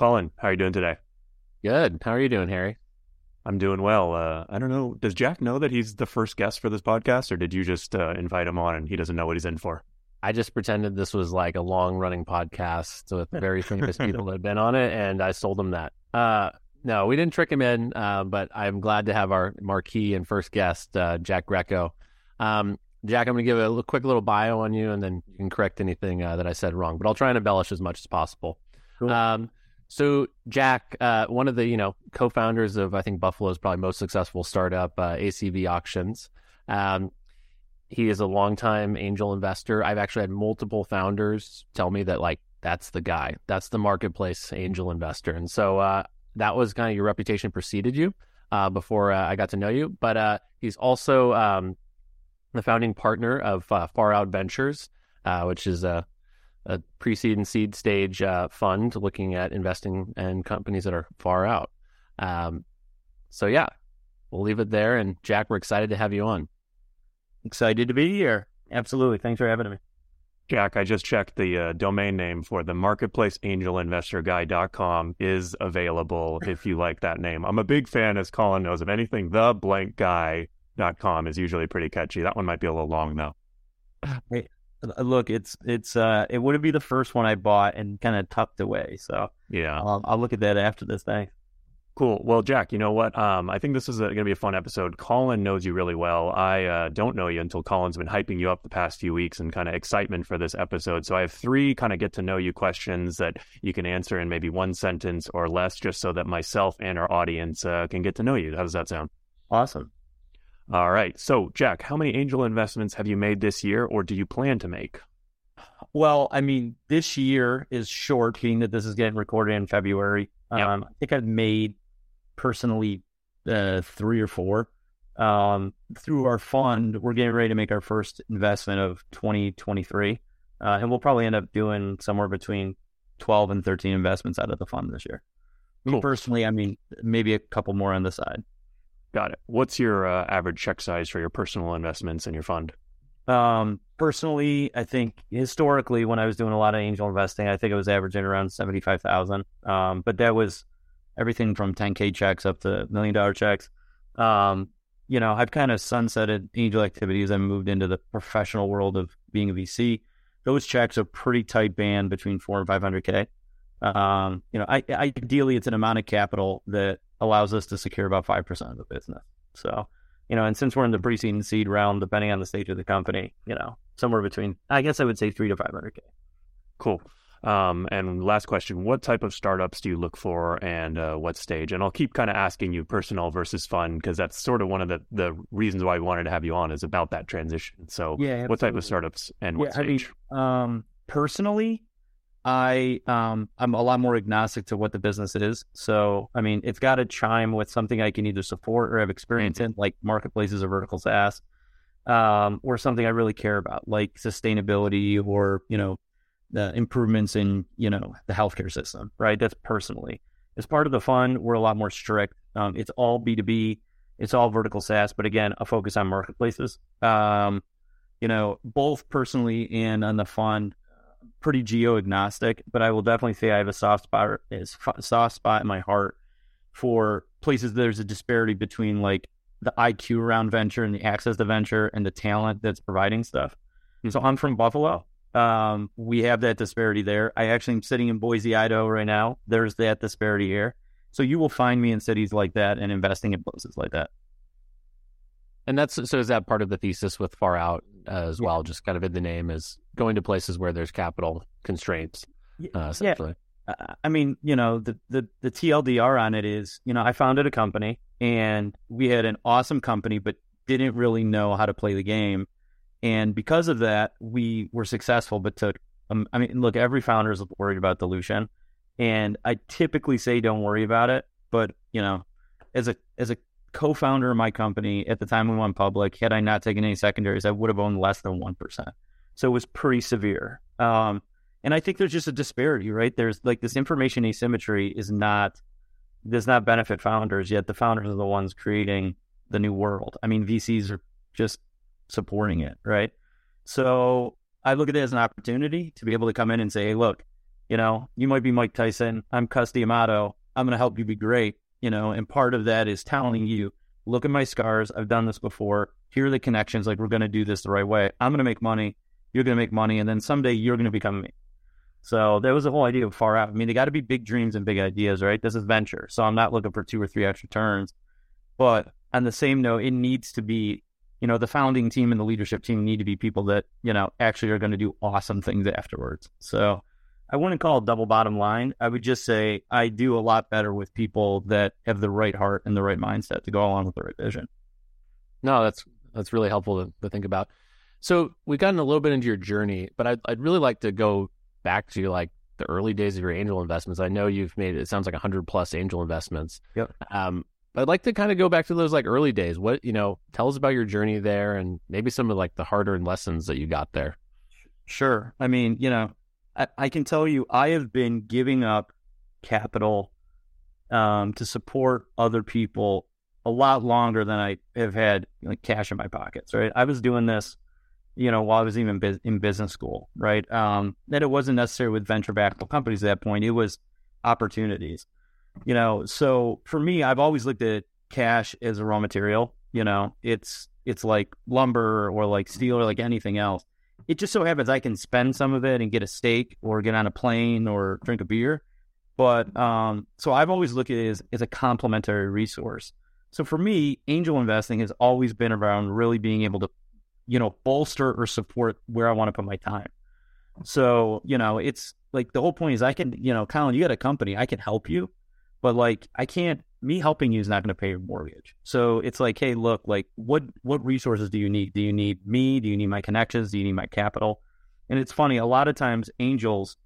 Colin, how are you doing today? Good. How are you doing, Harry? I'm doing well. Uh, I don't know. Does Jack know that he's the first guest for this podcast, or did you just uh, invite him on and he doesn't know what he's in for? I just pretended this was like a long running podcast with very famous people that had been on it, and I sold him that. Uh, no, we didn't trick him in, uh, but I'm glad to have our marquee and first guest, uh, Jack Greco. Um, Jack, I'm going to give a little, quick little bio on you, and then you can correct anything uh, that I said wrong. But I'll try and embellish as much as possible. Cool. Um, so, Jack, uh, one of the you know co-founders of I think Buffalo's probably most successful startup, uh, ACV Auctions. Um, he is a longtime angel investor. I've actually had multiple founders tell me that like that's the guy, that's the marketplace angel investor, and so uh, that was kind of your reputation preceded you uh, before uh, I got to know you. But uh, he's also um, the founding partner of Far Out Ventures, which is a a pre-seed and seed stage uh, fund looking at investing in companies that are far out. Um, so yeah, we'll leave it there. And Jack, we're excited to have you on. Excited to be here. Absolutely. Thanks for having me. Jack, I just checked the uh, domain name for the marketplaceangelinvestorguy.com is available if you like that name. I'm a big fan, as Colin knows, of anything the blank guy.com is usually pretty catchy. That one might be a little long though. Hey, look, it's it's uh it wouldn't be the first one I bought and kind of tucked away. So yeah, um, I'll look at that after this. thing. Cool. Well, Jack, you know what? Um, I think this is going to be a fun episode. Colin knows you really well. I uh, don't know you until Colin's been hyping you up the past few weeks and kind of excitement for this episode. So I have three kind of get to know you questions that you can answer in maybe one sentence or less, just so that myself and our audience uh, can get to know you. How does that sound? Awesome. All right. So, Jack, how many angel investments have you made this year or do you plan to make? Well, I mean, this year is short, being that this is getting recorded in February. Yep. Um, I think I've made personally uh, three or four. Um, through our fund, we're getting ready to make our first investment of 2023. Uh, and we'll probably end up doing somewhere between 12 and 13 investments out of the fund this year. Cool. Personally, I mean, maybe a couple more on the side. Got it. What's your uh, average check size for your personal investments in your fund? Um, personally, I think historically, when I was doing a lot of angel investing, I think it was averaging around seventy five thousand. Um, but that was everything from ten k checks up to million dollar checks. Um, you know, I've kind of sunsetted angel activities. I moved into the professional world of being a VC. Those checks are pretty tight band between four and five hundred k. Um, you know, I, ideally, it's an amount of capital that allows us to secure about 5% of the business. So, you know, and since we're in the pre-seed and seed round, depending on the stage of the company, you know, somewhere between, I guess I would say three to 500K. Cool. Um, and last question, what type of startups do you look for and uh, what stage? And I'll keep kind of asking you personal versus fun because that's sort of one of the, the reasons why we wanted to have you on is about that transition. So yeah, what type of startups and what yeah, stage? I mean, um, personally, I um I'm a lot more agnostic to what the business is. So I mean, it's got to chime with something I can either support or have experience mm-hmm. in, like marketplaces or vertical SaaS, um, or something I really care about, like sustainability or you know, the improvements in you know the healthcare system. Right. That's personally as part of the fund, we're a lot more strict. Um, it's all B two B. It's all vertical SaaS, but again, a focus on marketplaces. Um, you know, both personally and on the fund, pretty geo agnostic, but I will definitely say I have a soft spot, is soft spot in my heart for places there's a disparity between like the IQ around venture and the access to venture and the talent that's providing stuff. Mm-hmm. So I'm from Buffalo. Um, we have that disparity there. I actually am sitting in Boise, Idaho right now. There's that disparity here. So you will find me in cities like that and investing in places like that. And that's so is that part of the thesis with Far Out uh, as well? Just kind of in the name is going to places where there's capital constraints. Uh, essentially. Yeah. I mean, you know, the, the the TLDR on it is, you know, I founded a company and we had an awesome company, but didn't really know how to play the game. And because of that, we were successful, but took. Um, I mean, look, every founder is worried about dilution, and I typically say don't worry about it. But you know, as a as a co-founder of my company at the time we went public, had I not taken any secondaries, I would have owned less than one percent. So it was pretty severe. Um, and I think there's just a disparity, right? There's like this information asymmetry is not does not benefit founders, yet the founders are the ones creating the new world. I mean, VCs are just supporting it, right? So I look at it as an opportunity to be able to come in and say, hey, look, You know, you might be Mike Tyson. I'm Cus D'Amato. I'm going to help you be great. You know, and part of that is telling you, look at my scars. I've done this before. Here are the connections. Like we're going to do this the right way. I'm going to make money. You're going to make money, and then someday you're going to become me. So that was the whole idea of far out. I mean, they got to be big dreams and big ideas, right? This is venture. So I'm not looking for two or three extra turns. But on the same note, it needs to be, you know, the founding team and the leadership team need to be people that, you know, actually are going to do awesome things afterwards. So I wouldn't call it double bottom line. I would just say I do a lot better with people that have the right heart and the right mindset to go along with the right vision. No, that's that's really helpful to, to think about. So we've gotten a little bit into your journey, but I'd, I'd really like to go back to like the early days of your angel investments. I know you've made it sounds like hundred plus angel investments. Yep. Um, but I'd like to kind of go back to those like early days. What you know, tell us about your journey there, and maybe some of like the hard earned lessons that you got there. Sure. I mean, you know, I, can tell you, I have been giving up capital um, to support other people a lot longer than I have had like cash in my pockets. Right. I was doing this you know, while I was even in business school, right? Um, that it wasn't necessarily with venture backed companies at that point. It was opportunities, you know. So for me, I've always looked at cash as a raw material. You know, it's it's like lumber or like steel or like anything else. It just so happens I can spend some of it and get a steak or get on a plane or drink a beer. But um, so I've always looked at it as, as a complementary resource. So for me, angel investing has always been around really being able to you know, bolster or support where I want to put my time. So, you know, it's like the whole point is I can, you know, Colin, you got a company, I can help you, but like I can't me helping you is not going to pay your mortgage. So it's like, hey, look, like what what resources do you need? Do you need me? Do you need my connections? Do you need my capital? And it's funny, a lot of times angels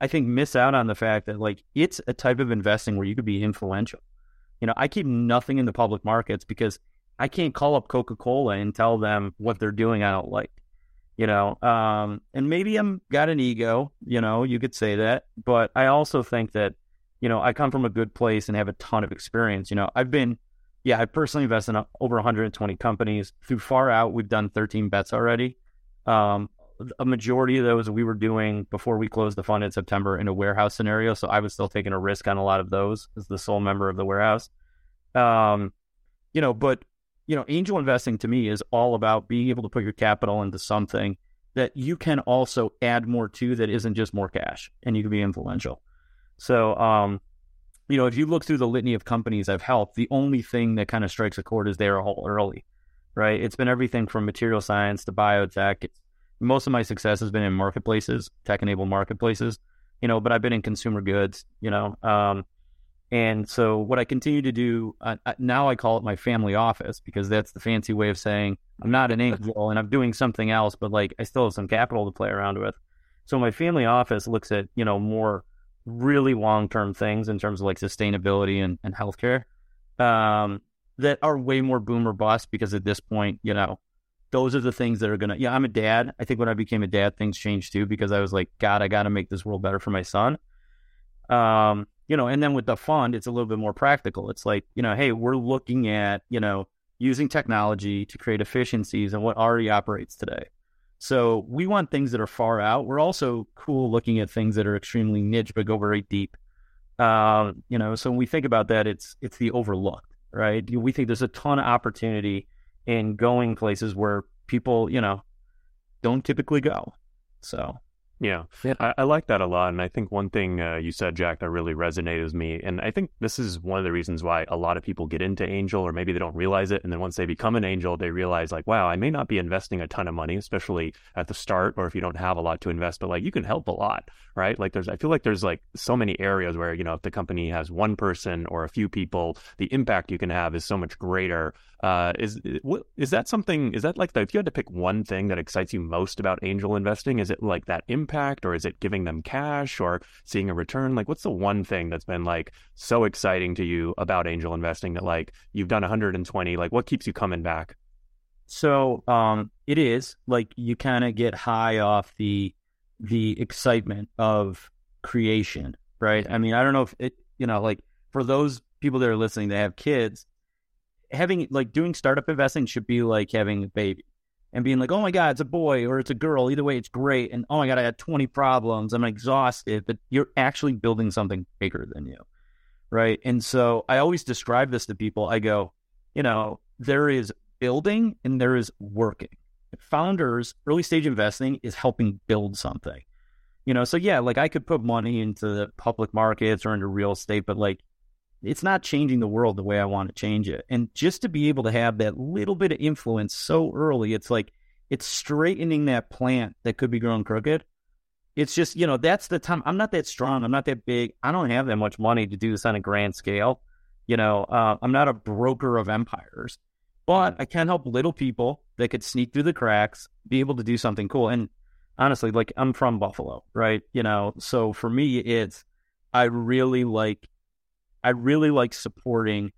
I think miss out on the fact that like it's a type of investing where you could be influential. You know, I keep nothing in the public markets because I can't call up Coca Cola and tell them what they're doing I don't like. You know, um, and maybe I'm got an ego, you know, you could say that, but I also think that, you know, I come from a good place and have a ton of experience. You know, I've been, yeah, I personally invested in over 120 companies. Through Far Out, we've done 13 bets already. Um, a majority of those we were doing before we closed the fund in September in a warehouse scenario. So I was still taking a risk on a lot of those as the sole member of the warehouse. Um, you know, but you know, angel investing to me is all about being able to put your capital into something that you can also add more to that isn't just more cash and you can be influential. So, um, you know, if you look through the litany of companies I've helped, the only thing that kind of strikes a chord is they're all early, right? It's been everything from material science to biotech. It's, most of my success has been in marketplaces, tech enabled marketplaces, you know, but I've been in consumer goods, you know, um, and so, what I continue to do uh, uh, now, I call it my family office because that's the fancy way of saying I'm not an angel and I'm doing something else, but like I still have some capital to play around with. So, my family office looks at you know more really long term things in terms of like sustainability and, and healthcare um, that are way more boom or bust because at this point, you know, those are the things that are gonna. Yeah, I'm a dad. I think when I became a dad, things changed too because I was like, God, I got to make this world better for my son. Um, you know, and then with the fund, it's a little bit more practical. It's like, you know, hey, we're looking at, you know, using technology to create efficiencies and what already operates today. So we want things that are far out. We're also cool looking at things that are extremely niche but go very deep. Uh, you know, so when we think about that, it's it's the overlooked, right? We think there's a ton of opportunity in going places where people, you know, don't typically go. So yeah, yeah. I, I, like that a lot. And I think one thing uh, you said, Jack, that really resonated with me. And I think this is one of the reasons why a lot of people get into angel, or maybe they don't realize it. And then once they become an angel, they realize, like, wow, I may not be investing a ton of money, especially at the start, or if you don't have a lot to invest, but like you can help a lot, right? Like, there's, I feel like there's like so many areas where, you know, if the company has one person or a few people, the impact you can have is so much greater. Uh, is is that something? Is that like the if you had to pick one thing that excites you most about angel investing? Is it like that impact, or is it giving them cash, or seeing a return? Like, what's the one thing that's been like so exciting to you about angel investing that like you've done 120? Like, what keeps you coming back? So, um, it is like you kind of get high off the the excitement of creation, right? I mean, I don't know if it, you know, like for those people that are listening that have kids having like doing startup investing should be like having a baby. And being like, oh my God, it's a boy or it's a girl. Either way, it's great. And oh my God, I had 20 problems. I'm exhausted, but you're actually building something bigger than you. Right. And so I always describe this to people. I go, you know, there is building and there is working. Founders, early stage investing is helping build something. You know, so yeah, like I could put money into the public markets or into real estate, but like it's not changing the world the way I want to change it. And just to be able to have that little bit of influence so early, it's like it's straightening that plant that could be growing crooked. It's just, you know, that's the time. I'm not that strong. I'm not that big. I don't have that much money to do this on a grand scale. You know, uh, I'm not a broker of empires, but I can help little people that could sneak through the cracks, be able to do something cool. And honestly, like I'm from Buffalo, right? You know, so for me, it's, I really like I really like supporting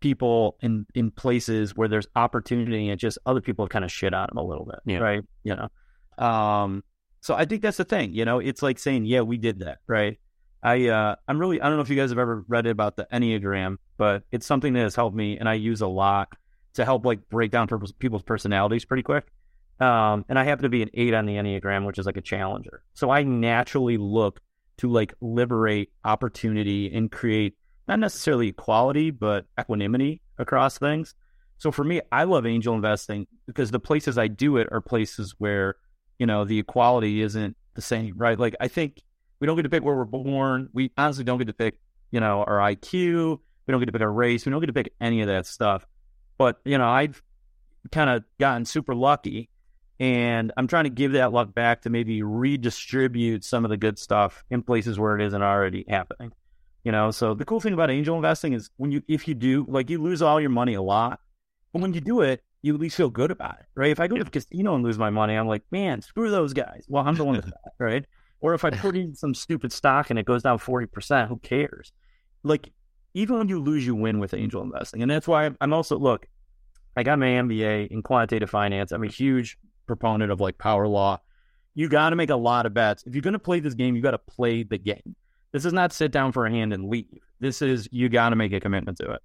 people in in places where there's opportunity and just other people kind of shit on them a little bit, yeah. right? You know, um, so I think that's the thing. You know, it's like saying, yeah, we did that, right? I uh, I'm really I don't know if you guys have ever read about the Enneagram, but it's something that has helped me, and I use a lot to help like break down people's personalities pretty quick. Um, and I happen to be an eight on the Enneagram, which is like a challenger. So I naturally look to like liberate opportunity and create not necessarily equality, but equanimity across things. So for me, I love angel investing because the places I do it are places where, you know, the equality isn't the same, right? Like I think we don't get to pick where we're born. We honestly don't get to pick, you know, our IQ. We don't get to pick our race. We don't get to pick any of that stuff. But, you know, I've kind of gotten super lucky and I'm trying to give that luck back to maybe redistribute some of the good stuff in places where it isn't already happening. You know, so the cool thing about angel investing is when you, if you do, like you lose all your money a lot, but when you do it, you at least feel good about it, right? If I go to the casino and lose my money, I'm like, man, screw those guys. Well, I'm the one with that, right? Or if I put in some stupid stock and it goes down 40%, who cares? Like, even when you lose, you win with angel investing. And that's why I'm also, look, I got my MBA in quantitative finance. I'm a huge proponent of like power law. You got to make a lot of bets. If you're going to play this game, you got to play the game. This is not sit down for a hand and leave. This is you got to make a commitment to it.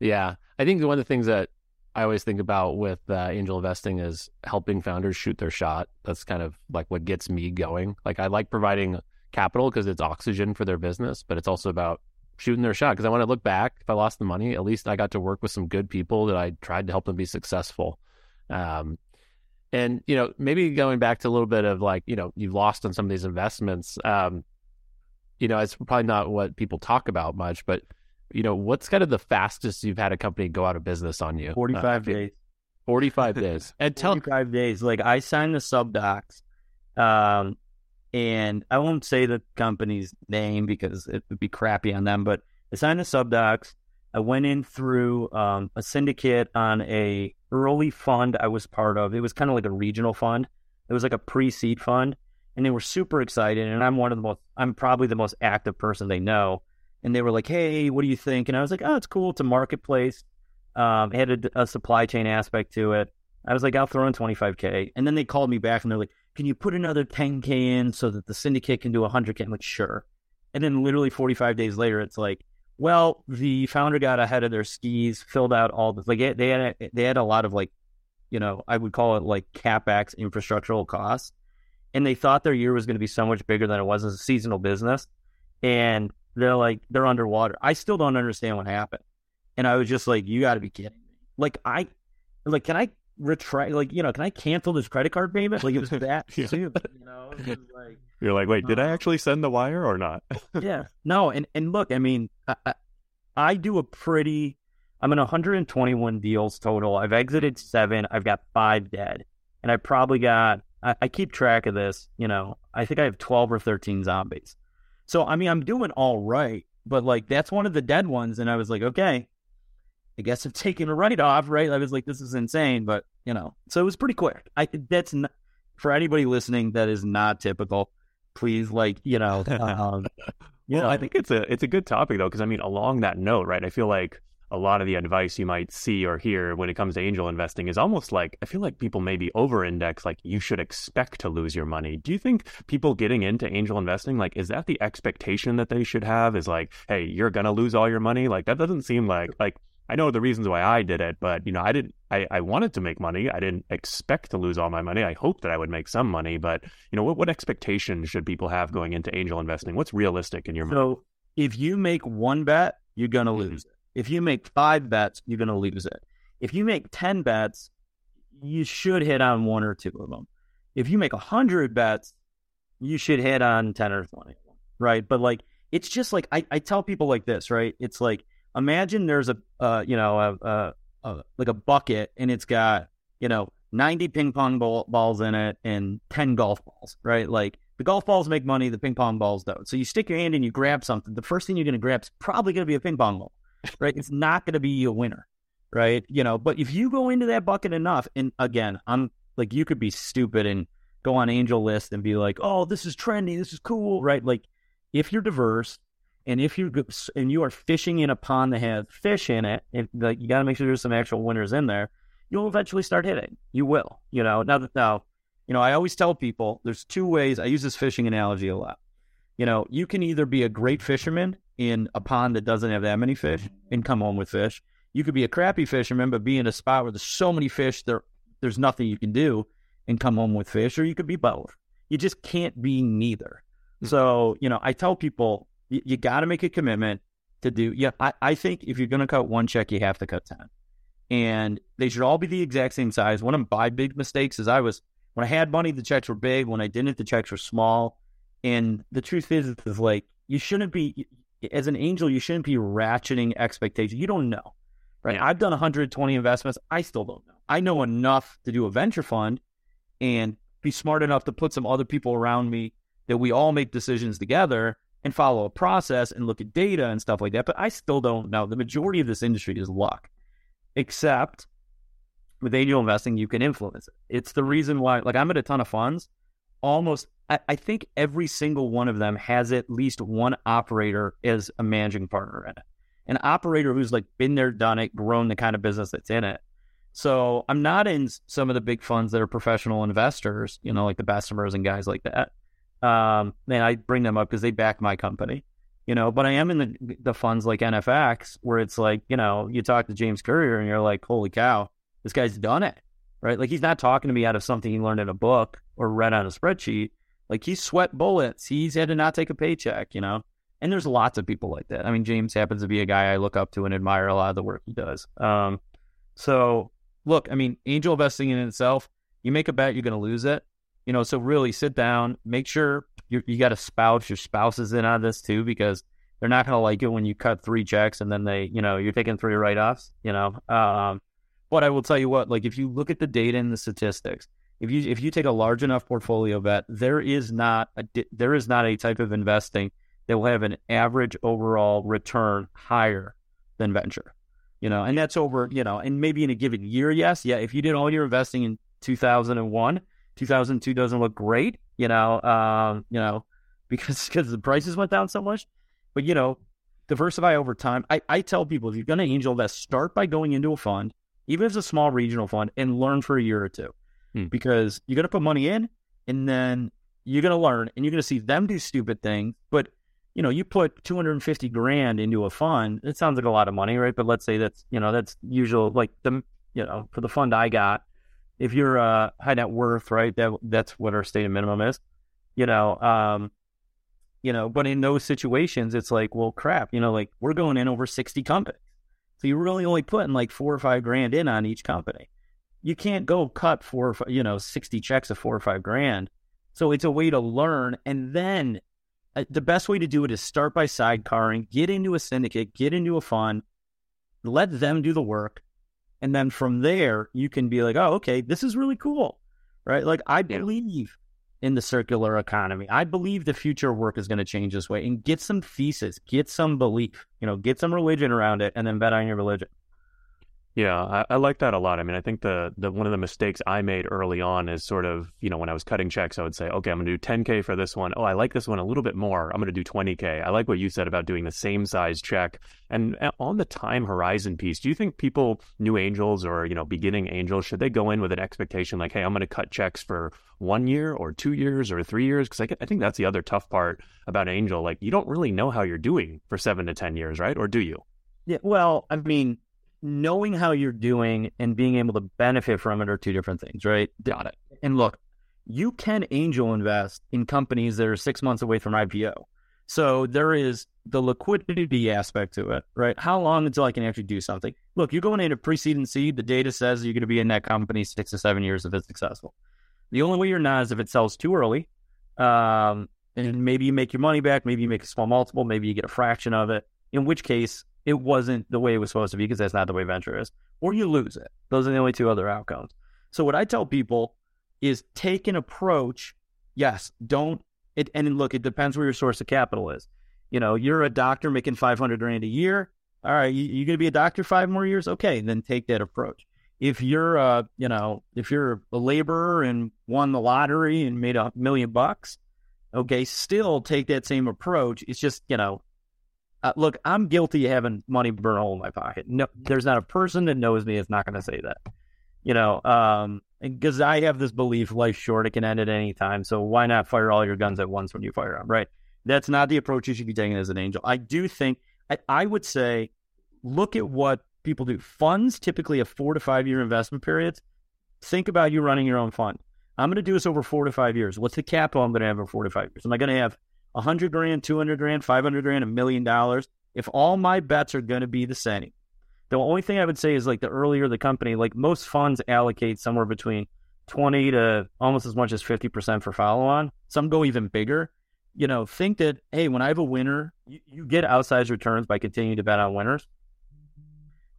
Yeah, I think one of the things that I always think about with uh, angel investing is helping founders shoot their shot. That's kind of like what gets me going. Like I like providing capital because it's oxygen for their business, but it's also about shooting their shot because I want to look back. If I lost the money, at least I got to work with some good people that I tried to help them be successful. Um, and you know, maybe going back to a little bit of like, you know, you've lost on some of these investments. Um, you know, it's probably not what people talk about much, but you know, what's kind of the fastest you've had a company go out of business on you? Forty-five uh, days. Forty-five days. And tell forty-five days. Like I signed the sub docs, um, and I won't say the company's name because it would be crappy on them. But I signed the sub docs. I went in through um, a syndicate on a early fund I was part of. It was kind of like a regional fund. It was like a pre-seed fund, and they were super excited. And I'm one of the most, I'm probably the most active person they know. And they were like, "Hey, what do you think?" And I was like, "Oh, it's cool. It's a marketplace. Um, it had a, a supply chain aspect to it." I was like, "I'll throw in 25k." And then they called me back and they're like, "Can you put another 10k in so that the syndicate can do 100k?" I'm like, "Sure." And then literally 45 days later, it's like, well, the founder got ahead of their skis, filled out all the like they had they had a lot of like, you know, I would call it like capex infrastructural costs and they thought their year was going to be so much bigger than it was as a seasonal business. And they're like, they're underwater. I still don't understand what happened. And I was just like, you got to be kidding me. Like, I, like, can I retract, like, you know, can I cancel this credit card payment? Like, it was that yeah. soon, you know? like, You're like, wait, did I uh, actually send the wire or not? yeah. No. And, and look, I mean, I, I do a pretty, I'm in 121 deals total. I've exited seven. I've got five dead. And I probably got I, I keep track of this. You know, I think I have 12 or 13 zombies. So, I mean, I'm doing all right, but like that's one of the dead ones. And I was like, okay, I guess I'm taking a write off, right? I was like, this is insane, but you know, so it was pretty quick. I that's not, for anybody listening that is not typical. Please, like you know, um, you know, I think it's a it's a good topic though, because I mean, along that note, right? I feel like a lot of the advice you might see or hear when it comes to angel investing is almost like I feel like people maybe over index like you should expect to lose your money. Do you think people getting into angel investing like is that the expectation that they should have is like hey, you're going to lose all your money? Like that doesn't seem like like I know the reasons why I did it, but you know, I didn't. I, I wanted to make money. I didn't expect to lose all my money. I hoped that I would make some money, but you know, what what expectations should people have going into angel investing? What's realistic in your mind? So if you make one bet, you're gonna Mhm. lose it. If you make five bets, you're gonna lose it. If you make ten bets, you should hit on one or two of them. If you make a hundred bets, you should hit on ten or twenty of them, right? But like, it's just like I, I tell people like this, right? It's like imagine there's a uh, you know a, a, a like a bucket and it's got you know 90 ping pong ball, balls in it and 10 golf balls, right? Like the golf balls make money, the ping pong balls don't. So you stick your hand and you grab something. The first thing you're going to grab is probably going to be a ping pong ball, right? it's not going to be a winner, right? You know, but if you go into that bucket enough, and again, I'm like, you could be stupid and go on AngelList and be like, oh, this is trendy, this is cool, right? Like if you're diverse and if you and you are fishing in a pond that has fish in it, and like you got to make sure there's some actual winners in there you'll eventually start hitting. You will, you know. Now, that now, you know, I always tell people there's two ways. I use this fishing analogy a lot. You know, you can either be a great fisherman in a pond that doesn't have that many fish and come home with fish. You could be a crappy fisherman, but be in a spot where there's so many fish there, there's nothing you can do and come home with fish, or you could be both. You just can't be neither. Hmm. So, you know, I tell people you, you got to make a commitment to do. Yeah, I, I think if you're going to cut one check, you have to cut ten and they should all be the exact same size. One of my big mistakes is I was when I had money, the checks were big. When I didn't, the checks were small. And the truth is, is like you shouldn't be as an angel. You shouldn't be ratcheting expectations. You don't know, right? Yeah. I've done 120 investments. I still don't know. I know enough to do a venture fund and be smart enough to put some other people around me that we all make decisions together and follow a process and look at data and stuff like that. But I still don't know. The majority of this industry is luck except with angel investing, you can influence it. It's the reason why, like, I'm at a ton of funds. Almost, I, I think every single one of them has at least one operator as a managing partner in it. An operator who's like been there, done it, grown the kind of business that's in it. So I'm not in some of the big funds that are professional investors, you know, like the Bessemers and guys like that. Um, and I bring them up because they back my company you know, but I am in the the funds like NFX where it's like, you know, you talk to James Currier and you're like, holy cow, this guy's done it, right? Like he's not talking to me out of something he learned in a book or read on a spreadsheet. Like he's sweat bullets. He's had to not take a paycheck, you know. And there's lots of people like that. I mean, James happens to be a guy I look up to and admire a lot of the work he does. Um, so look, I mean, angel investing in itself, you make a bet, you're going to lose it. You know, so really sit down, make sure you you got a spouse, your spouse is in on this too, because they're not going to like it when you cut three checks and then they, you know, you're taking three write offs, you know. Um, but I will tell you what, like if you look at the data and the statistics, if you if you take a large enough portfolio bet, there is not a there is not a type of investing that will have an average overall return higher than venture, you know, and that's over, you know, and maybe in a given year, yes, yeah. If you did all your investing in 2001, 2002 doesn't look great, you know, um, you know, because because the prices went down so much. But you know, diversify over time. I, I tell people if you're going to angel invest, start by going into a fund, even if it's a small regional fund, and learn for a year or two, Hmm. because you're going to put money in, and then you're going to learn, and you're going to see them do stupid things. But you know, you put 250 grand into a fund. It sounds like a lot of money, right? But let's say that's you know that's usual. Like the you know for the fund I got, if you're uh, high net worth, right? That that's what our stated minimum is. You know, um, you know, but in those situations, it's like, well, crap. You know, like we're going in over 60 companies, so you're really only putting like four or five grand in on each company. You can't go cut four, you know, 60 checks of four or five grand. So it's a way to learn, and then uh, the best way to do it is start by sidecarring, get into a syndicate, get into a fund, let them do the work. And then from there, you can be like, oh, okay, this is really cool. Right. Like, I believe in the circular economy. I believe the future of work is going to change this way and get some thesis, get some belief, you know, get some religion around it and then bet on your religion. Yeah, I, I like that a lot. I mean, I think the the one of the mistakes I made early on is sort of, you know, when I was cutting checks, I would say, okay, I'm to do 10k for this one. Oh, I like this one a little bit more. I'm to do 20k. I like what you said about doing the same size check. And on the time horizon piece, do you think people, new angels or you know, beginning angels, should they go in with an expectation like, hey, I'm to cut checks for one year or two years or three years? Because I, I think that's the other tough part about angel. Like, you don't really know how you're doing for seven to ten years, right? Or do you? Yeah. Well, I mean, knowing how you're doing and being able to benefit from it are two different things, right? Got it. And look, you can angel invest in companies that are six months away from IPO. So there is the liquidity aspect to it, right? How long until I can actually do something? Look, you're going into pre-seed and seed. The data says you're going to be in that company six to seven years if it's successful. The only way you're not is if it sells too early, um, and maybe you make your money back. Maybe you make a small multiple. Maybe you get a fraction of it. In which case, it wasn't the way it was supposed to be because that's not the way venture is. Or you lose it. Those are the only two other outcomes. So what I tell people is take an approach. Yes, don't it. And look, it depends where your source of capital is. You know, you're a doctor making five hundred grand a year. All right, you, you're going to be a doctor five more years. Okay, then take that approach. If you're, uh, you know, if you're a laborer and won the lottery and made a million bucks, okay, still take that same approach. It's just, you know, uh, look, I'm guilty of having money burn a hole in my pocket. No, there's not a person that knows me that's not going to say that. You know, um, because I have this belief life's short, it can end at any time. So why not fire all your guns at once when you fire them, right? That's not the approach you should be taking as an angel. I do think, I, I would say, look at what people do. Funds typically have four to five year investment periods. Think about you running your own fund. I'm going to do this over four to five years. What's the capital I'm going to have over four to five years? Am I going to have a hundred grand, two hundred grand, five hundred grand, a million dollars? If all my bets are going to be the same, the only thing I would say is like the earlier the company, like most funds allocate somewhere between 20 to almost as much as 50% for follow on. Some go even bigger. You know, think that, hey, when I have a winner, you, you get outsized returns by continuing to bet on winners.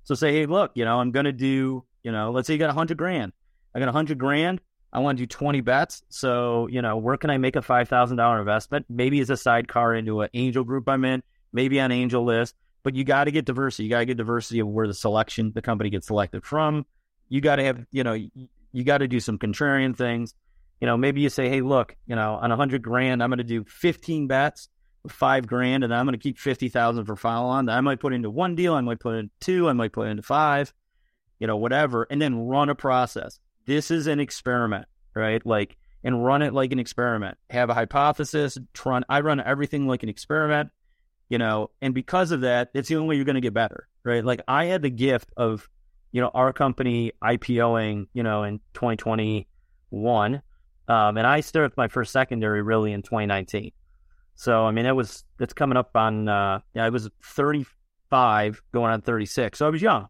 So say, hey, look, you know, I'm going to do, you know, let's say you got a hundred grand. I got a hundred grand. I want to do 20 bets. So, you know, where can I make a $5,000 investment? Maybe as a sidecar into an angel group I'm in, maybe on AngelList, but you got to get diversity. You got to get diversity of where the selection, the company gets selected from. You got to have, you know, you got to do some contrarian things. You know, maybe you say, hey, look, you know, on a hundred grand, I'm going to do 15 bets five grand and I'm going to keep 50,000 for follow on. I might put into one deal. I might put in two. I might put into five, you know, whatever, and then run a process. This is an experiment, right? Like, and run it like an experiment. Have a hypothesis. Run. I run everything like an experiment, you know, and because of that, it's the only way you're going to get better, right? Like I had the gift of, you know, our company IPOing, you know, in 2021. Um, and I started my first secondary really in 2019. So I mean, it was it's coming up on uh, yeah, I was 35 going on 36, so I was young,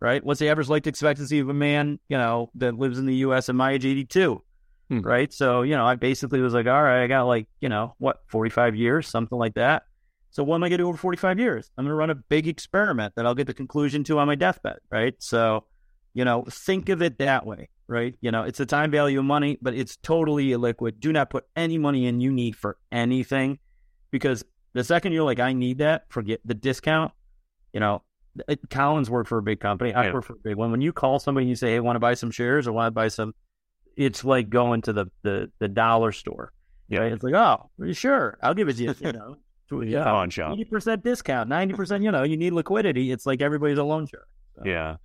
right? What's the average life expectancy of a man you know that lives in the U.S. at my age 82, hmm. right? So you know, I basically was like, all right, I got like you know what 45 years, something like that. So what am I going to do over 45 years? I'm going to run a big experiment that I'll get the conclusion to on my deathbed, right? So you know, think of it that way, right? You know, it's a time value of money, but it's totally illiquid. Do not put any money in you need for anything because the second you're like, I need that, forget the discount. You know, Uh, Colin's worked for a big company. I yeah. work for a big one. When you call somebody and you say, "Hey, want to buy some shares or want to buy some," it's like going to the the, the dollar store. Yeah, right? it's like, oh, sure, I'll give it to you. You know, yeah, on shop, eighty percent discount, ninety percent. You know, you need liquidity. It's like everybody's a loan shark. So. Yeah.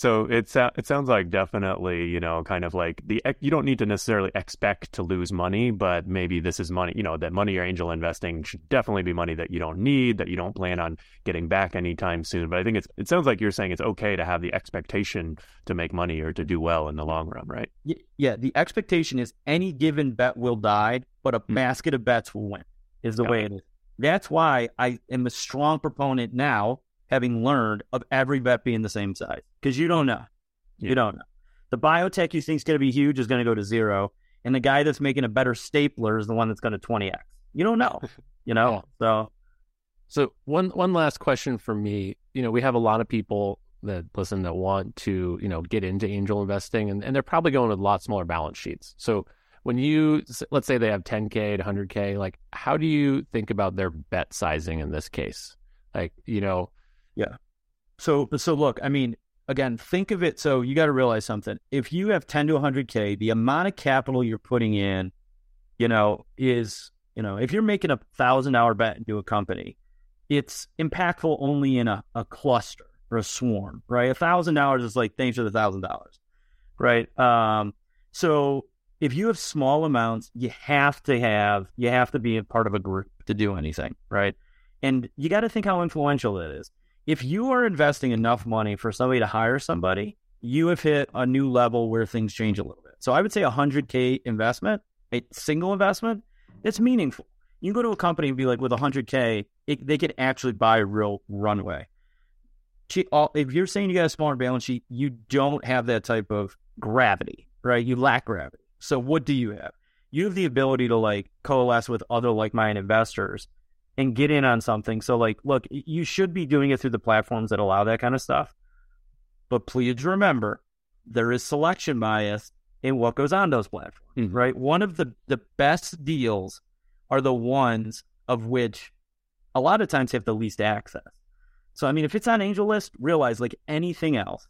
So it it sounds like definitely, you know, kind of like the you don't need to necessarily expect to lose money, but maybe this is money, you know, that money or angel investing should definitely be money that you don't need, that you don't plan on getting back anytime soon. But I think it's it sounds like you're saying it's okay to have the expectation to make money or to do well in the long run, right? Yeah, the expectation is any given bet will die, but a mm-hmm. basket of bets will win. Is the Got way it. it is. That's why I am a strong proponent now having learned of every bet being the same size because you don't know. Yeah. You don't know. The biotech you think is going to be huge is going to go to zero, and the guy that's making a better stapler is the one that's going to 20x. You don't know. You know. So, so one one last question for me. You know, we have a lot of people that listen that want to you know get into angel investing, and, and they're probably going with a lot smaller balance sheets. So when you let's say they have 10k to 100k like how do you think about their bet sizing in this case like you know yeah. So so look, I mean, again, think of it. So you got to realize something. If you have 10 to 100k, the amount of capital you're putting in, you know, is you know, if you're making a thousand dollar bet into a company, it's impactful only in a, a cluster or a swarm, right? A thousand dollars is like thanks for the thousand dollars, right? Um, so if you have small amounts, you have to have you have to be a part of a group to do anything, right? And you got to think how influential that is if you are investing enough money for somebody to hire somebody, you have hit a new level where things change a little bit. So I would say a 100K investment, a single investment, it's meaningful. You can go to a company and be like, with 100K, it, they could actually buy a real runway. If you're saying you got a smaller balance sheet, you don't have that type of gravity, right? You lack gravity. So what do you have? You have the ability to like coalesce with other like-minded investors and get in on something. So like, look, you should be doing it through the platforms that allow that kind of stuff. But please remember, there is selection bias in what goes on those platforms, mm-hmm. right? One of the, the best deals are the ones of which a lot of times have the least access. So, I mean, if it's on AngelList, realize like anything else,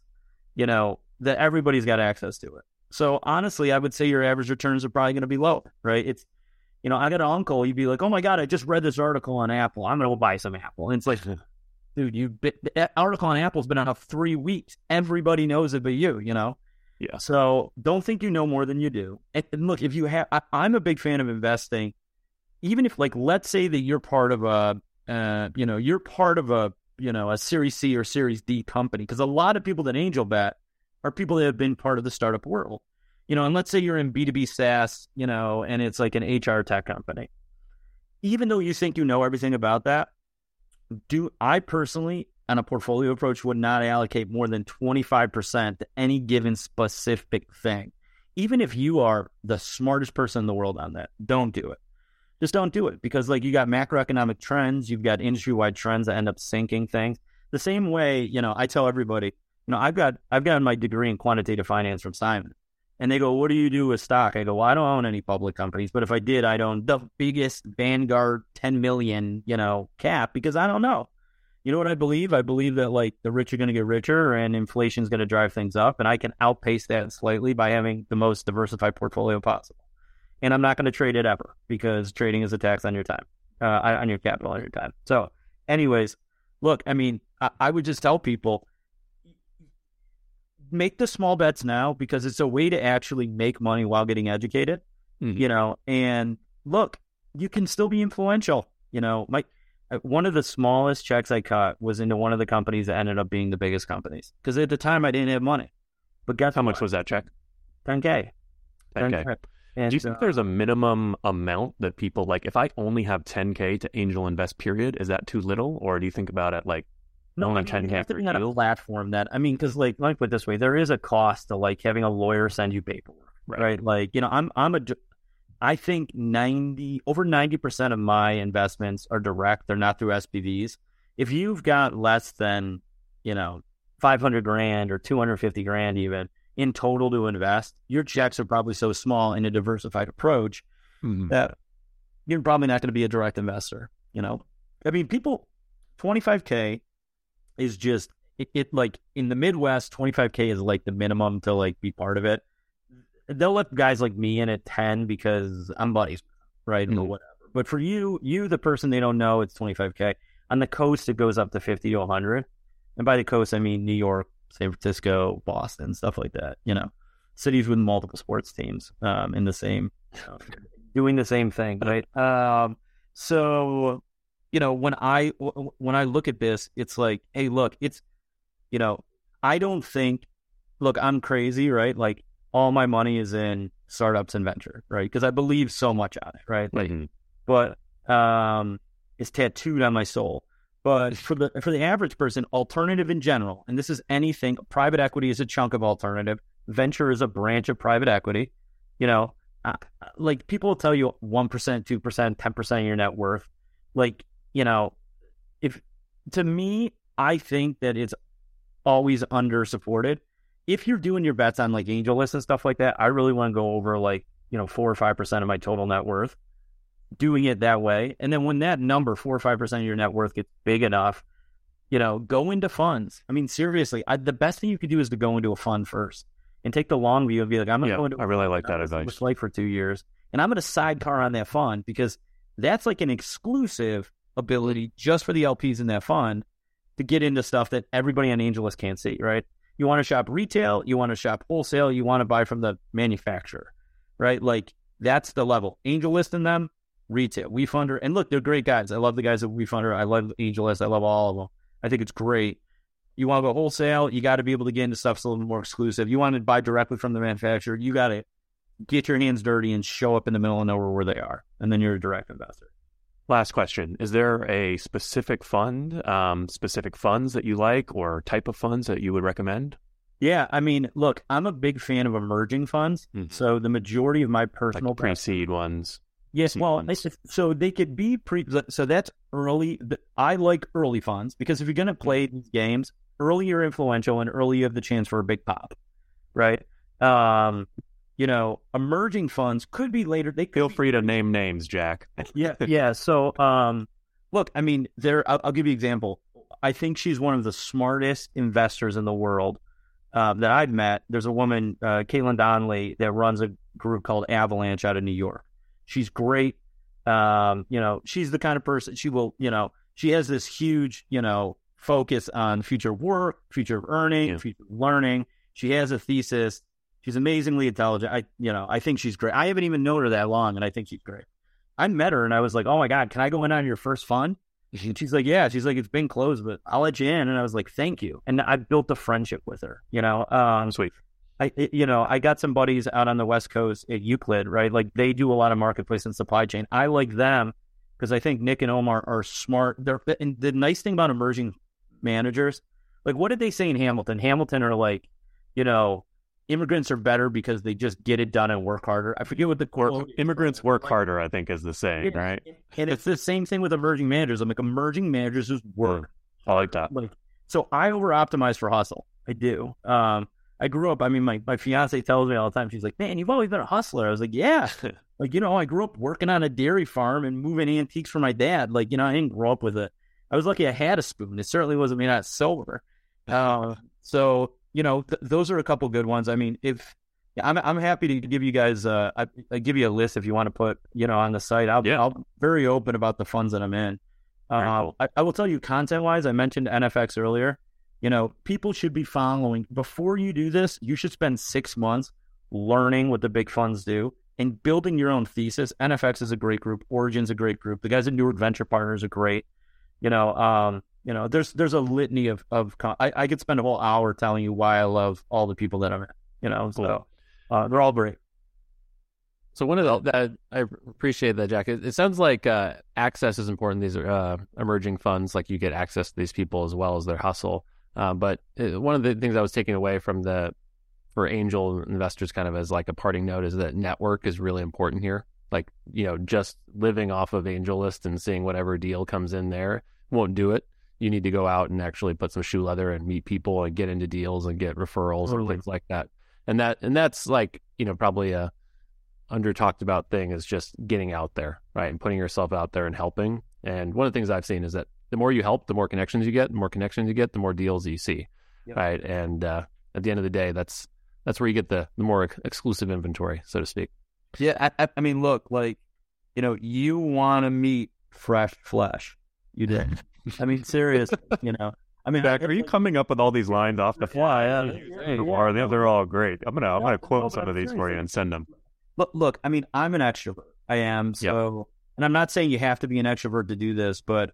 you know, that everybody's got access to it. So, honestly, I would say your average returns are probably going to be low, right? It's, you know, I got an uncle, you'd be like, oh my God, I just read this article on Apple. I'm going to go buy some Apple. And it's like, dude, you that article on Apple's been out of three weeks. Everybody knows it but you, you know? Yeah. So don't think you know more than you do. And, and look, if you have, I, I'm a big fan of investing. Even if, like, let's say that you're part of a, uh, you know, you're part of a, you know, a Series C or Series D company, because a lot of people that angel bet are people that have been part of the startup world. You know, and let's say you're in B2B SaaS, you know, and it's like an HR tech company. Even though you think you know everything about that, do I personally on a portfolio approach would not allocate more than 25% to any given specific thing. Even if you are the smartest person in the world on that, don't do it. Just don't do it because like you got macroeconomic trends, you've got industry-wide trends that end up sinking things. The same way, you know, I tell everybody, you know, I've got I've gotten my degree in quantitative finance from Simon. And they go, What do you do with stock? I go, Well, I don't own any public companies, but if I did, I'd own the biggest Vanguard 10 million, you know, cap because I don't know you know what I believe? I believe that like the rich are going to get richer and inflation is going to drive things up, and I can outpace that slightly by having the most diversified portfolio possible. And I'm not going to trade it ever because trading is a tax on your time, uh, on your capital, on your time. So, anyways, look, I mean, I, I would just tell people make the small bets now because it's a way to actually make money while getting educated, mm-hmm. you know. And look, you can still be influential. You know, my uh, one of the smallest checks I cut was into one of the companies that ended up being the biggest companies. Because at the time I didn't have money. But guess how what? much was that check? 10K. 10K. And Do you think there's a minimum amount that people like? If I only have 10K to angel invest, period, is that too little? Or do you think about it like no, only 10K you have to be on a platform that, I mean, because like, let me put it this way there is a cost to like having a lawyer send you paperwork, right? right? Like, you know, I'm, I'm a, I think 90 over 90% of my investments are direct. They're not through SPVs. If you've got less than, you know, 500 grand or 250 grand even in total to invest, your checks are probably so small in a diversified approach mm-hmm. that you're probably not going to be a direct investor, you know? I mean, people 25k is just it, it like in the Midwest, 25k is like the minimum to like be part of it they'll let guys like me in at 10 because I'm buddies, right? Mm-hmm. Or whatever. But for you, you, the person they don't know, it's 25K. On the coast, it goes up to 50 to 100. And by the coast, I mean New York, San Francisco, Boston, stuff like that, you know, cities with multiple sports teams um, in the same, doing the same thing, right? Um, so, you know, when I, when I look at this, it's like, hey, look, it's, you know, I don't think, look, I'm crazy, right? Like, all my money is in startups and venture, right? Because I believe so much on it, right? Like, mm-hmm. but um, it's tattooed on my soul. But for the for the average person, alternative in general, and this is anything. Private equity is a chunk of alternative. Venture is a branch of private equity. You know, uh, like people will tell you one percent, two percent, ten percent of your net worth. Like you know, if to me, I think that it's always under supported if you're doing your bets on like AngelList and stuff like that, I really want to go over like, you know, four or 5% of my total net worth, doing it that way. And then when that number, four or 5% of your net worth gets big enough, you know, go into funds. I mean, seriously, I, the best thing you could do is to go into a fund first and take the long view and be like, I'm going to yeah, go into I really like that advice. It's like for two years. And I'm going to sidecar on that fund because that's like an exclusive ability just for the LPs in that fund to get into stuff that everybody on AngelList can't see, right? You want to shop retail, you want to shop wholesale, you want to buy from the manufacturer, right? Like that's the level. AngelList in them, retail, WeFunder. And look, they're great guys. I love the guys at WeFunder. I love AngelList. I love all of them. I think it's great. You want to go wholesale, you got to be able to get into stuff that's a little more exclusive. You want to buy directly from the manufacturer, you got to get your hands dirty and show up in the middle of nowhere where they are, and then you're a direct investor. Last question: Is there a specific fund, um, specific funds that you like, or type of funds that you would recommend? Yeah, I mean, look, I'm a big fan of emerging funds. Mhm. So the majority of my personal Like pre-seed ones. Yes, well, it's- so they could be pre. So that's early. I like early funds because if you're going to play these games, early you're influential and early you have the chance for a big pop, right? Um, you know, emerging funds could be later. They could Feel free to name names, Jack. yeah, yeah. So, um, look, I mean, there. I'll, I'll give you an example. I think she's one of the smartest investors in the world uh, that I've met. There's a woman, uh, Caitlin Donnelly, that runs a group called Avalanche out of New York. She's great. Um, you know, she's the kind of person she will. You know, she has this huge, you know, focus on future work, future earning, Yeah. future learning. She has a thesis. She's amazingly intelligent. I, you know, I think she's great. I haven't even known her that long, and I think she's great. I met her and I was like, "Oh my god, can I go in on your first fund?" And she's like, "Yeah." She's like, "It's been closed, but I'll let you in." And I was like, "Thank you." And I built a friendship with her. You know, um, Sweet. I, you know, I got some buddies out on the West Coast at Euclid, right? Like they do a lot of marketplace and supply chain. I like them because I think Nick and Omar are smart. They're and the nice thing about emerging managers, like what did they say in Hamilton? Hamilton are like, you know, immigrants are better because they just get it done and work harder. I forget what the quote. immigrants work harder, I think, is the saying, right? And it's the same thing with emerging managers. I'm like emerging managers just work. I like that. Like so I over optimize for hustle. I do. Um I grew up, I mean my, my fiance tells me all the time, she's like, Man, you've always been a hustler. I was like, Yeah. like, you know, I grew up working on a dairy farm and moving antiques for my dad. Like, you know, I didn't grow up with it. I was lucky I had a spoon. It certainly wasn't me not silver. Uh, so, you know, th- those are a couple good ones. I mean, if I'm I'm happy to give you guys uh I, I give you a list if you want to put, you know, on the site. I'll Yeah. I'll very open about the funds that I'm in. Uh, cool. I, I will tell you, content wise, I mentioned NFX earlier. You know, people should be following before you do this. You should spend six months learning what the big funds do and building your own thesis. NFX is a great group. Origin's a great group. The guys at Newark Venture Partners are great. You know, um, you know, there's there's a litany of of. I, I could spend a whole hour telling you why I love all the people that I'm in. You know, so uh, they're all great. So one of the that, I appreciate that, Jack. It, it sounds like uh, access is important. These are uh, emerging funds, like you get access to these people as well as their hustle. Uh, but uh one of the things I was taking away from the for angel investors, kind of as like a parting note, is that network is really important here. Like you know, just living off of AngelList and seeing whatever deal comes in there won't do it. You need to go out and actually put some shoe leather and meet people and get into deals and get referrals and things like that. And that and that's like you know probably a under talked about thing is just getting out there, right? And putting yourself out there and helping. And one of the things I've seen is that the more you help, the more connections you get, the more connections you get, the more deals you see. Yep. Right. And uh, at the end of the day, that's that's where you get the, the more ex- exclusive inventory, so to speak. Yeah, I, I, I mean, look, like, you know, you want to meet fresh flesh. You did. I mean, serious. You know, I mean, are you coming up with all these lines off the fly? Yeah, yeah, yeah. are they, they're all great. I'm gonna I'm gonna no, quote oh, but some of these for you and send them. Look, look, I mean, I'm an extrovert. I am. So, and I'm not saying you have to be an extrovert to do this, but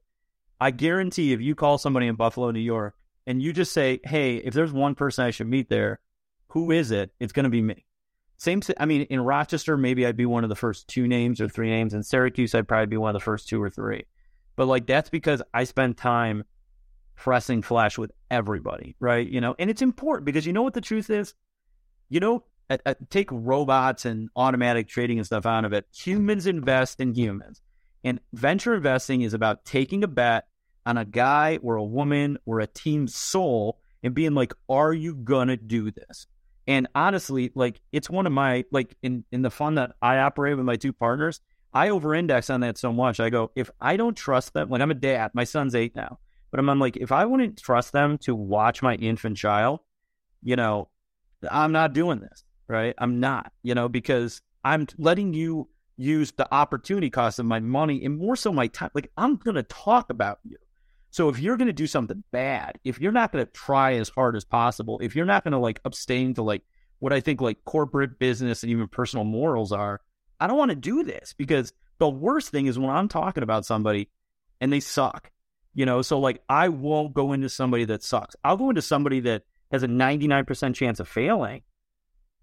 I guarantee if you call somebody in Buffalo, New York, and you just say, hey, if there's one person I should meet there, who is it? It's going to be me. Same, I mean, in Rochester, maybe I'd be one of the first two names or three names. In Syracuse, I'd probably be one of the first two or three. But like, that's because I spend time pressing flesh with everybody, right? You know, and it's important because you know what the truth is? You know, take robots and automatic trading and stuff out of it. Humans invest in humans. And venture investing is about taking a bet on a guy or a woman or a team's soul and being like, are you going to do this? And honestly, like it's one of my, like in, in the fund that I operate with my two partners, I over index on that so much. I go, if I don't trust them, like I'm a dad, my son's eight now, but I'm, I'm like, if I wouldn't trust them to watch my infant child, you know, I'm not doing this, right? I'm not, you know, because I'm letting you use the opportunity cost of my money and more so my time. Like I'm going to talk about you. So if you're going to do something bad, if you're not going to try as hard as possible, if you're not going to like abstain to like what I think like corporate business and even personal morals are, I don't want to do this because the worst thing is when I'm talking about somebody and they suck. You know, so like I won't go into somebody that sucks. I'll go into somebody that has a 99% chance of failing,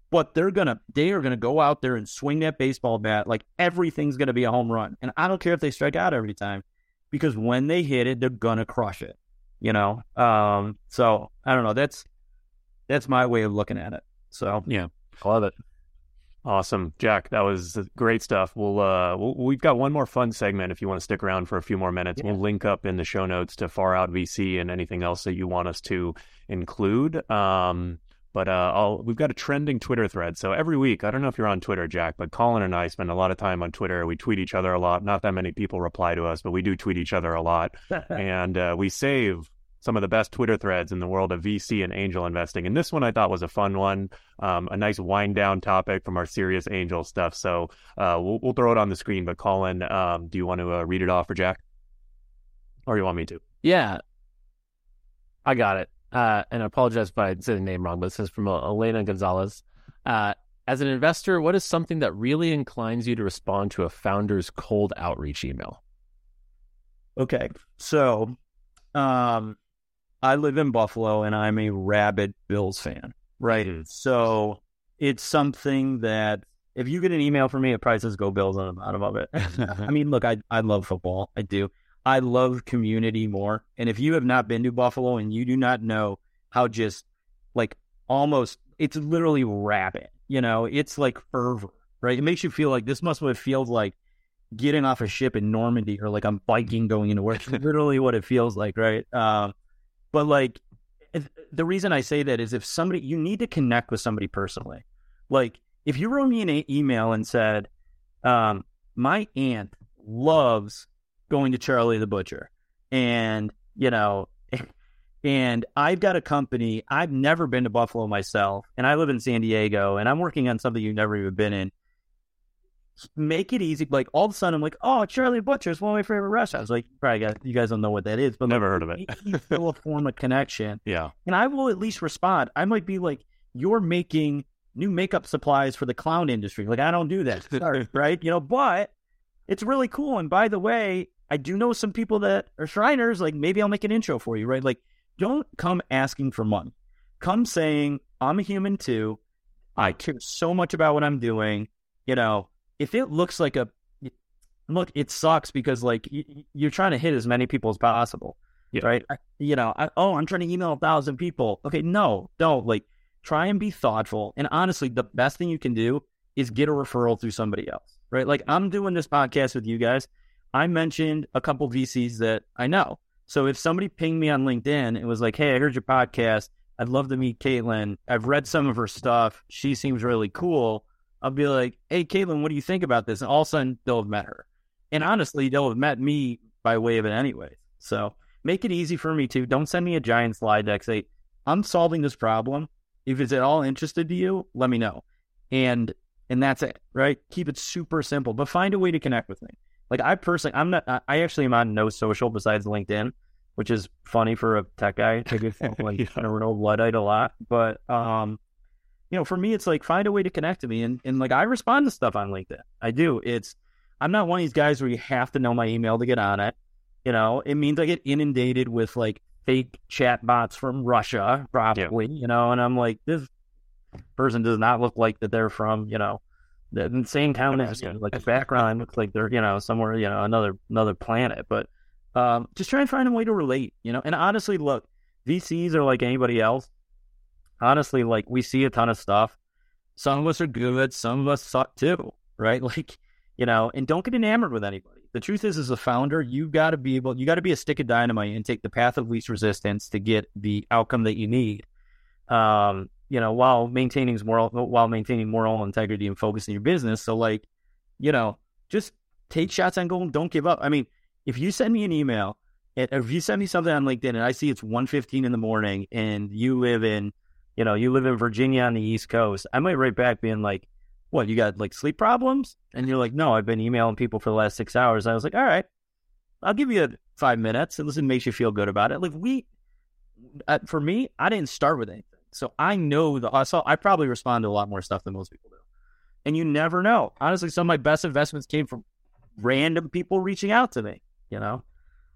but they're gonna they are gonna go out there and swing that baseball bat like everything's gonna be a home run. And I don't care if they strike out every time because when they hit it, they're gonna crush it. You know? Um, so I don't know. That's that's my way of looking at it. So Yeah. I love it. Awesome, Jack. That was great stuff. We'll, uh, we'll we've got one more fun segment. If you want to stick around for a few more minutes, Yeah. we'll link up in the show notes to Far Out VC and anything else that you want us to include. Um, but uh, I'll, we've got a trending Twitter thread. So every week, I don't know if you're on Twitter, Jack, but Colin and I spend a lot of time on Twitter. We tweet each other a lot. Not that many people reply to us, but we do tweet each other a lot. and uh, we save some of the best Twitter threads in the world of VC and angel investing. And this one I thought was a fun one, um, a nice wind down topic from our serious angel stuff. So uh, we'll, we'll throw it on the screen. But Colin, um, do you want to uh, read it off for Jack? Or you want me to? Yeah, I got it. Uh, and I apologize if I say the name wrong, but this is from uh, Elena Gonzalez. Uh, as an investor, what is something that really inclines you to respond to a founder's cold outreach email? Okay. So, um, I live in Buffalo and I'm a rabid Bills fan, right? Mhm. So it's something that if you get an email from me, it probably says "Go Bills" on the bottom of it. I mean, look, I I love football. I do. I love community more. And if you have not been to Buffalo and you do not know how just like almost it's literally rabid, you know, it's like fervor, right? It makes you feel like this must what it feels like getting off a ship in Normandy or like I'm biking going into work. Literally what it feels like, right? Um, but like if, the reason I say that is if somebody you need to connect with somebody personally. Like if you wrote me an e- email and said, um, "My aunt loves going to Charlie the Butcher," and you know. And I've got a company. I've never been to Buffalo myself, and I live in San Diego, and I'm working on something you've never even been in make it easy. Like all of a sudden, I'm like, oh, Charlie Butcher is one of my favorite restaurants. Like, probably got, you guys don't know what that is, but Never like, heard of it. feel a form of connection, Yeah. and I will at least respond. I might be like, you're making new makeup supplies for the clown industry. Like, I don't do that, Sorry, right? You know, but it's really cool. And by the way, I do know some people that are Shriners. Like, maybe I'll make an intro for you, right? Like, don't come asking for money. Come saying, I'm a human too. I care so much about what I'm doing. You know, if it looks like a look, it sucks because like y- you're trying to hit as many people as possible, Yeah. right? I, you know, I, oh, I'm trying to email a thousand people. Okay, no, don't like try and be thoughtful. And honestly, the best thing you can do is get a referral through somebody else, right? Like I'm doing this podcast with you guys. I mentioned a couple VCs that I know. So if somebody pinged me on LinkedIn and was like, "Hey, I heard your podcast. I'd love to meet Caitlin. I've read some of her stuff. She seems really cool." I'll be like, "Hey, Caitlin, what do you think about this?" And all of a sudden, they'll have met her. And honestly, they'll have met me by way of it anyway. So make it easy for me too. Don't send me a giant slide deck. Say, "I'm solving this problem. If it's at all interested to you, let me know." And and that's it, right? Keep it super simple, but find a way to connect with me. Like I personally, I'm not. I- I actually am on no social besides LinkedIn, which is funny for a tech guy to get like Yeah. know, real luddite a lot. But um, you know, for me, it's like find a way to connect to me, and and like I respond to stuff on LinkedIn. I do. It's I'm not one of these guys where you have to know my email to get on it. You know, it means I get inundated with like fake chat bots from Russia, probably. You know, and I'm like, this person does not look like that they're from you know the same town as me. Like the background looks like they're you know somewhere you know another another planet. But um, just try and find a way to relate. You know, and honestly, look, VCs are like anybody else. Honestly, like we see a ton of stuff. Some of us are good. Some of us suck too. Right? Like you know, and don't get enamored with anybody. The truth is, as a founder, you've got to be able, you got to be a stick of dynamite and take the path of least resistance to get the outcome that you need. Um, you know, while maintaining moral, while maintaining moral integrity and focus in your business. So, like, you know, just take shots on goal don't give up. I mean, if you send me an email, if you send me something on LinkedIn and I see it's 1.15 in the morning and you live in, you know, you live in Virginia on the East Coast, I might write back being like, what, you got like sleep problems? And you're like, no, I've been emailing people for the last six hours. I was like, all right, I'll give you five minutes unless it makes you feel good about it. Like we, uh, for me, I didn't start with anything. So I know the hustle. I probably respond to a lot more stuff than most people do. And you never know. Honestly, some of my best investments came from random people reaching out to me, you know?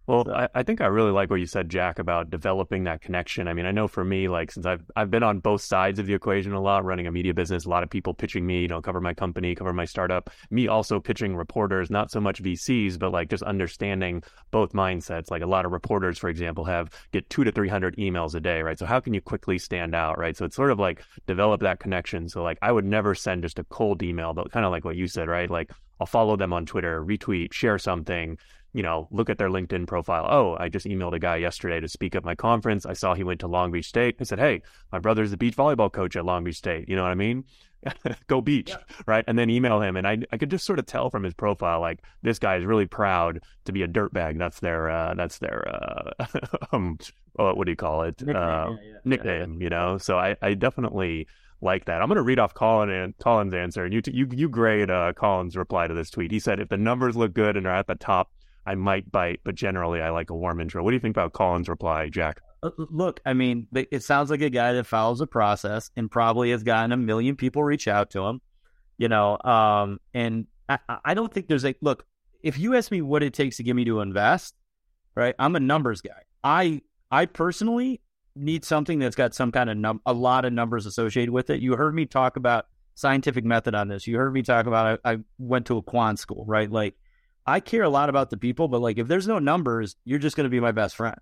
Well, so. I, I, think I really like what you said, Jack, about developing that connection. I mean, I know for me, like since I've I've been on both sides of the equation a lot, running a media business, a lot of people pitching me, you know, cover my company, cover my startup. Me also pitching reporters, not so much VCs, but like just understanding both mindsets. Like a lot of reporters, for example, have get two to three hundred emails a day, right? So how can you quickly stand out, right? So it's sort of like develop that connection. So like I would never send just a cold email, but kind of like what you said, right? Like I'll follow them on Twitter, retweet, share something, you know, look at their LinkedIn profile. Oh, I just emailed a guy yesterday to speak at my conference. I saw he went to Long Beach State. I said, Hey, my brother's the beach volleyball coach at Long Beach State. You know what I mean? Go beach, yeah. right? And then email him. And I, I could just sort of tell from his profile, like this guy is really proud to be a dirtbag. That's their, uh, that's their, uh, um, what do you call it? Nickname, uh, yeah, yeah. nickname you know? So I, I definitely, like that. I'm going to read off Colin and Colin's answer, and you t- you you grade uh, Colin's reply to this tweet. He said, "If the numbers look good and are at the top I might bite, but generally I like a warm intro. What do you think about Colin's reply, Jack? Uh, look, I mean, it sounds like a guy that follows a process and probably has gotten a million people reach out to him, you know. Um, and I, I don't think there's a look. If you ask me what it takes to get me to invest, right? I'm a numbers guy. I I personally need something that's got some kind of num- a lot of numbers associated with it. You heard me talk about scientific method on this. You heard me talk about I, I went to a quant school, right? Like I care a lot about the people, but like if there's no numbers, you're just going to be my best friend.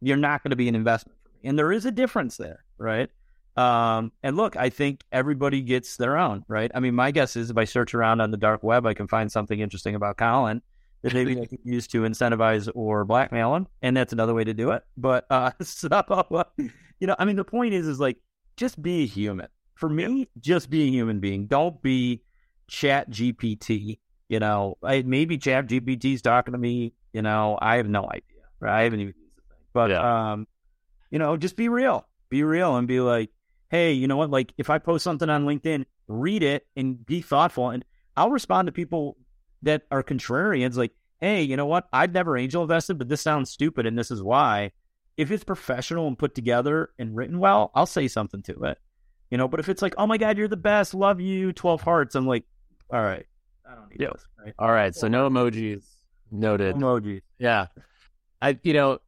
You're not going to be an investment. And there is a difference there, right? Um, and look, I think everybody gets their own, right? I mean, my guess is if I search around on the dark web, I can find something interesting about Colin that maybe I can use to incentivize or blackmail him. And that's another way to do it. But, uh, so, you know, I mean, the point is, is like, just be a human. For me, just be a human being. Don't be ChatGPT you know, I, maybe Chat is talking to me. You know, I have no idea. Right? I haven't even used the thing. But yeah. um, you know, just be real. Be real and be like, hey, you know what? Like, if I post something on LinkedIn, read it and be thoughtful. And I'll respond to people that are contrarians, like, hey, you know what? I've never angel invested, but this sounds stupid, and this is why. If it's professional and put together and written well, I'll say something to it. You know, but if it's like, oh my God, you're the best, love you, 12 hearts, I'm like, all right, I don't need yep. those. Right? All right. So no emojis noted. No emojis. Yeah. I you know,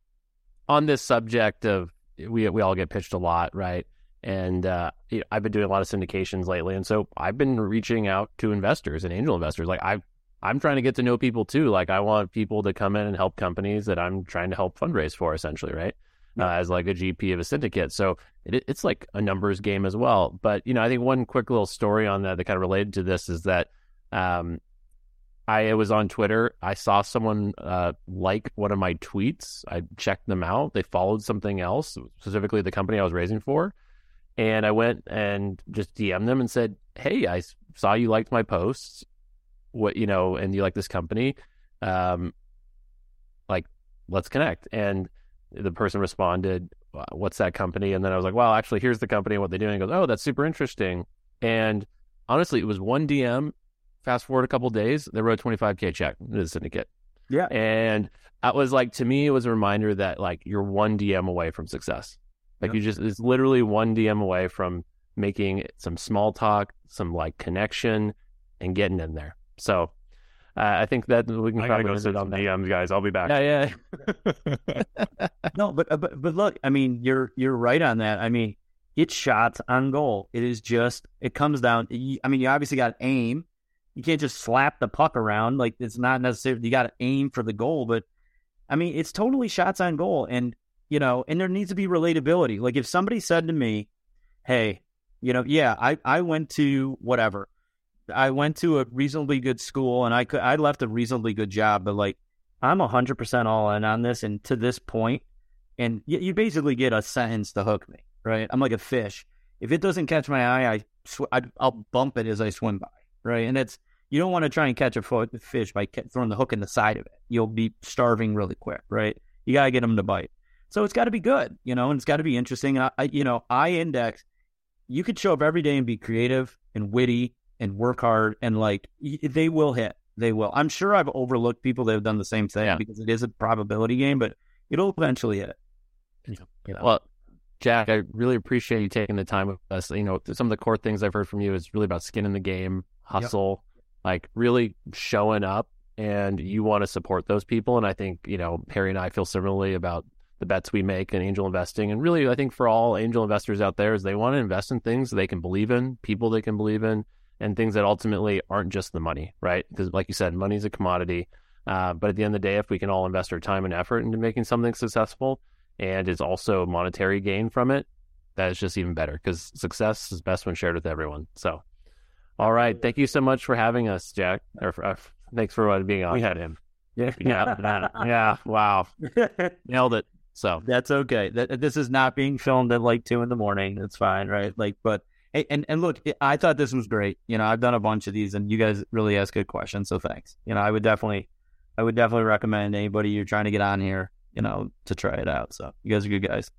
on this subject of we we all get pitched a lot, right? And uh, you know, I've been doing a lot of syndications lately, and so I've been reaching out to investors and angel investors. Like I, I'm trying to get to know people too. Like I want people to come in and help companies that I'm trying to help fundraise for, essentially, right? Yeah. Uh, as like a GP of a syndicate. So it, it's like a numbers game as well. But you know, I think one quick little story on that that kind of related to this is that um, I was on Twitter. I saw someone uh, like one of my tweets. I checked them out. They followed something else, specifically the company I was raising for. And I went and just DM'd them and said, Hey, I saw you liked my posts. What, you know, and you like this company. Um, like, let's connect. And the person responded, What's that company? And then I was like, Well, actually, here's the company and what they do. And goes, Oh, that's super interesting. And honestly, it was one DM Fast forward a couple days, they wrote a 25K check to the syndicate. Yeah. And that was like, to me, it was a reminder that like you're one DM away from success. Like yeah. you just, it's literally one DM away from making some small talk, some like connection and getting in there. So uh, I think that we can I probably go sit on DMs, guys. I'll be back. Yeah, yeah. no, but uh, but but look, I mean, you're you're right on that. I mean, it's shots on goal. It is just it comes down. I mean, you obviously got aim, you can't just slap the puck around. Like it's not necessarily you got to aim for the goal, but I mean it's totally shots on goal, and you know, and there needs to be relatability. Like if somebody said to me, "Hey, you know, yeah, I I went to whatever, I went to a reasonably good school, and I could I left a reasonably good job, but like I'm hundred percent all in on this, and to this point, and you, you basically get a sentence to hook me, right? I'm like a fish. If it doesn't catch my eye, I, sw- I I'll bump it as I swim by right? And it's you don't want to try and catch a fish by throwing the hook in the side of it. You'll be starving really quick, right? You gotta get them to bite. So it's got to be good, you know, and it's got to be interesting. And I, you know, I index. You could show up every day and be creative and witty and work hard, and like they will hit. They will. I'm sure I've overlooked people that have done the same thing yeah. because it is a probability game, but it'll eventually hit. You know? Well, Jack, I really appreciate you taking the time with us. You know, some of the core things I've heard from you is really about skin in the game, hustle, yep. like really showing up and you want to support those people. And I think, you know, Harry and I feel similarly about the bets we make in angel investing. And really, I think for all angel investors out there is they want to invest in things they can believe in, people they can believe in, and things that ultimately aren't just the money, right? Because like you said, money's a commodity. Uh, but at the end of the day, if we can all invest our time and effort into making something successful and it's also monetary gain from it, that is just even better because success is best when shared with everyone. So, all right. Thank you so much for having us, Jack. Or, or thanks for uh, being on. We had him. Yeah. Yeah. yeah. Wow. Nailed it. So that's okay. That, this is not being filmed at like two in the morning. It's fine, right? Like, but and and look, I thought this was great. You know, I've done a bunch of these, and you guys really ask good questions. So thanks. You know, I would definitely, I would definitely recommend anybody you're trying to get on here, you know, to try it out. So you guys are good guys.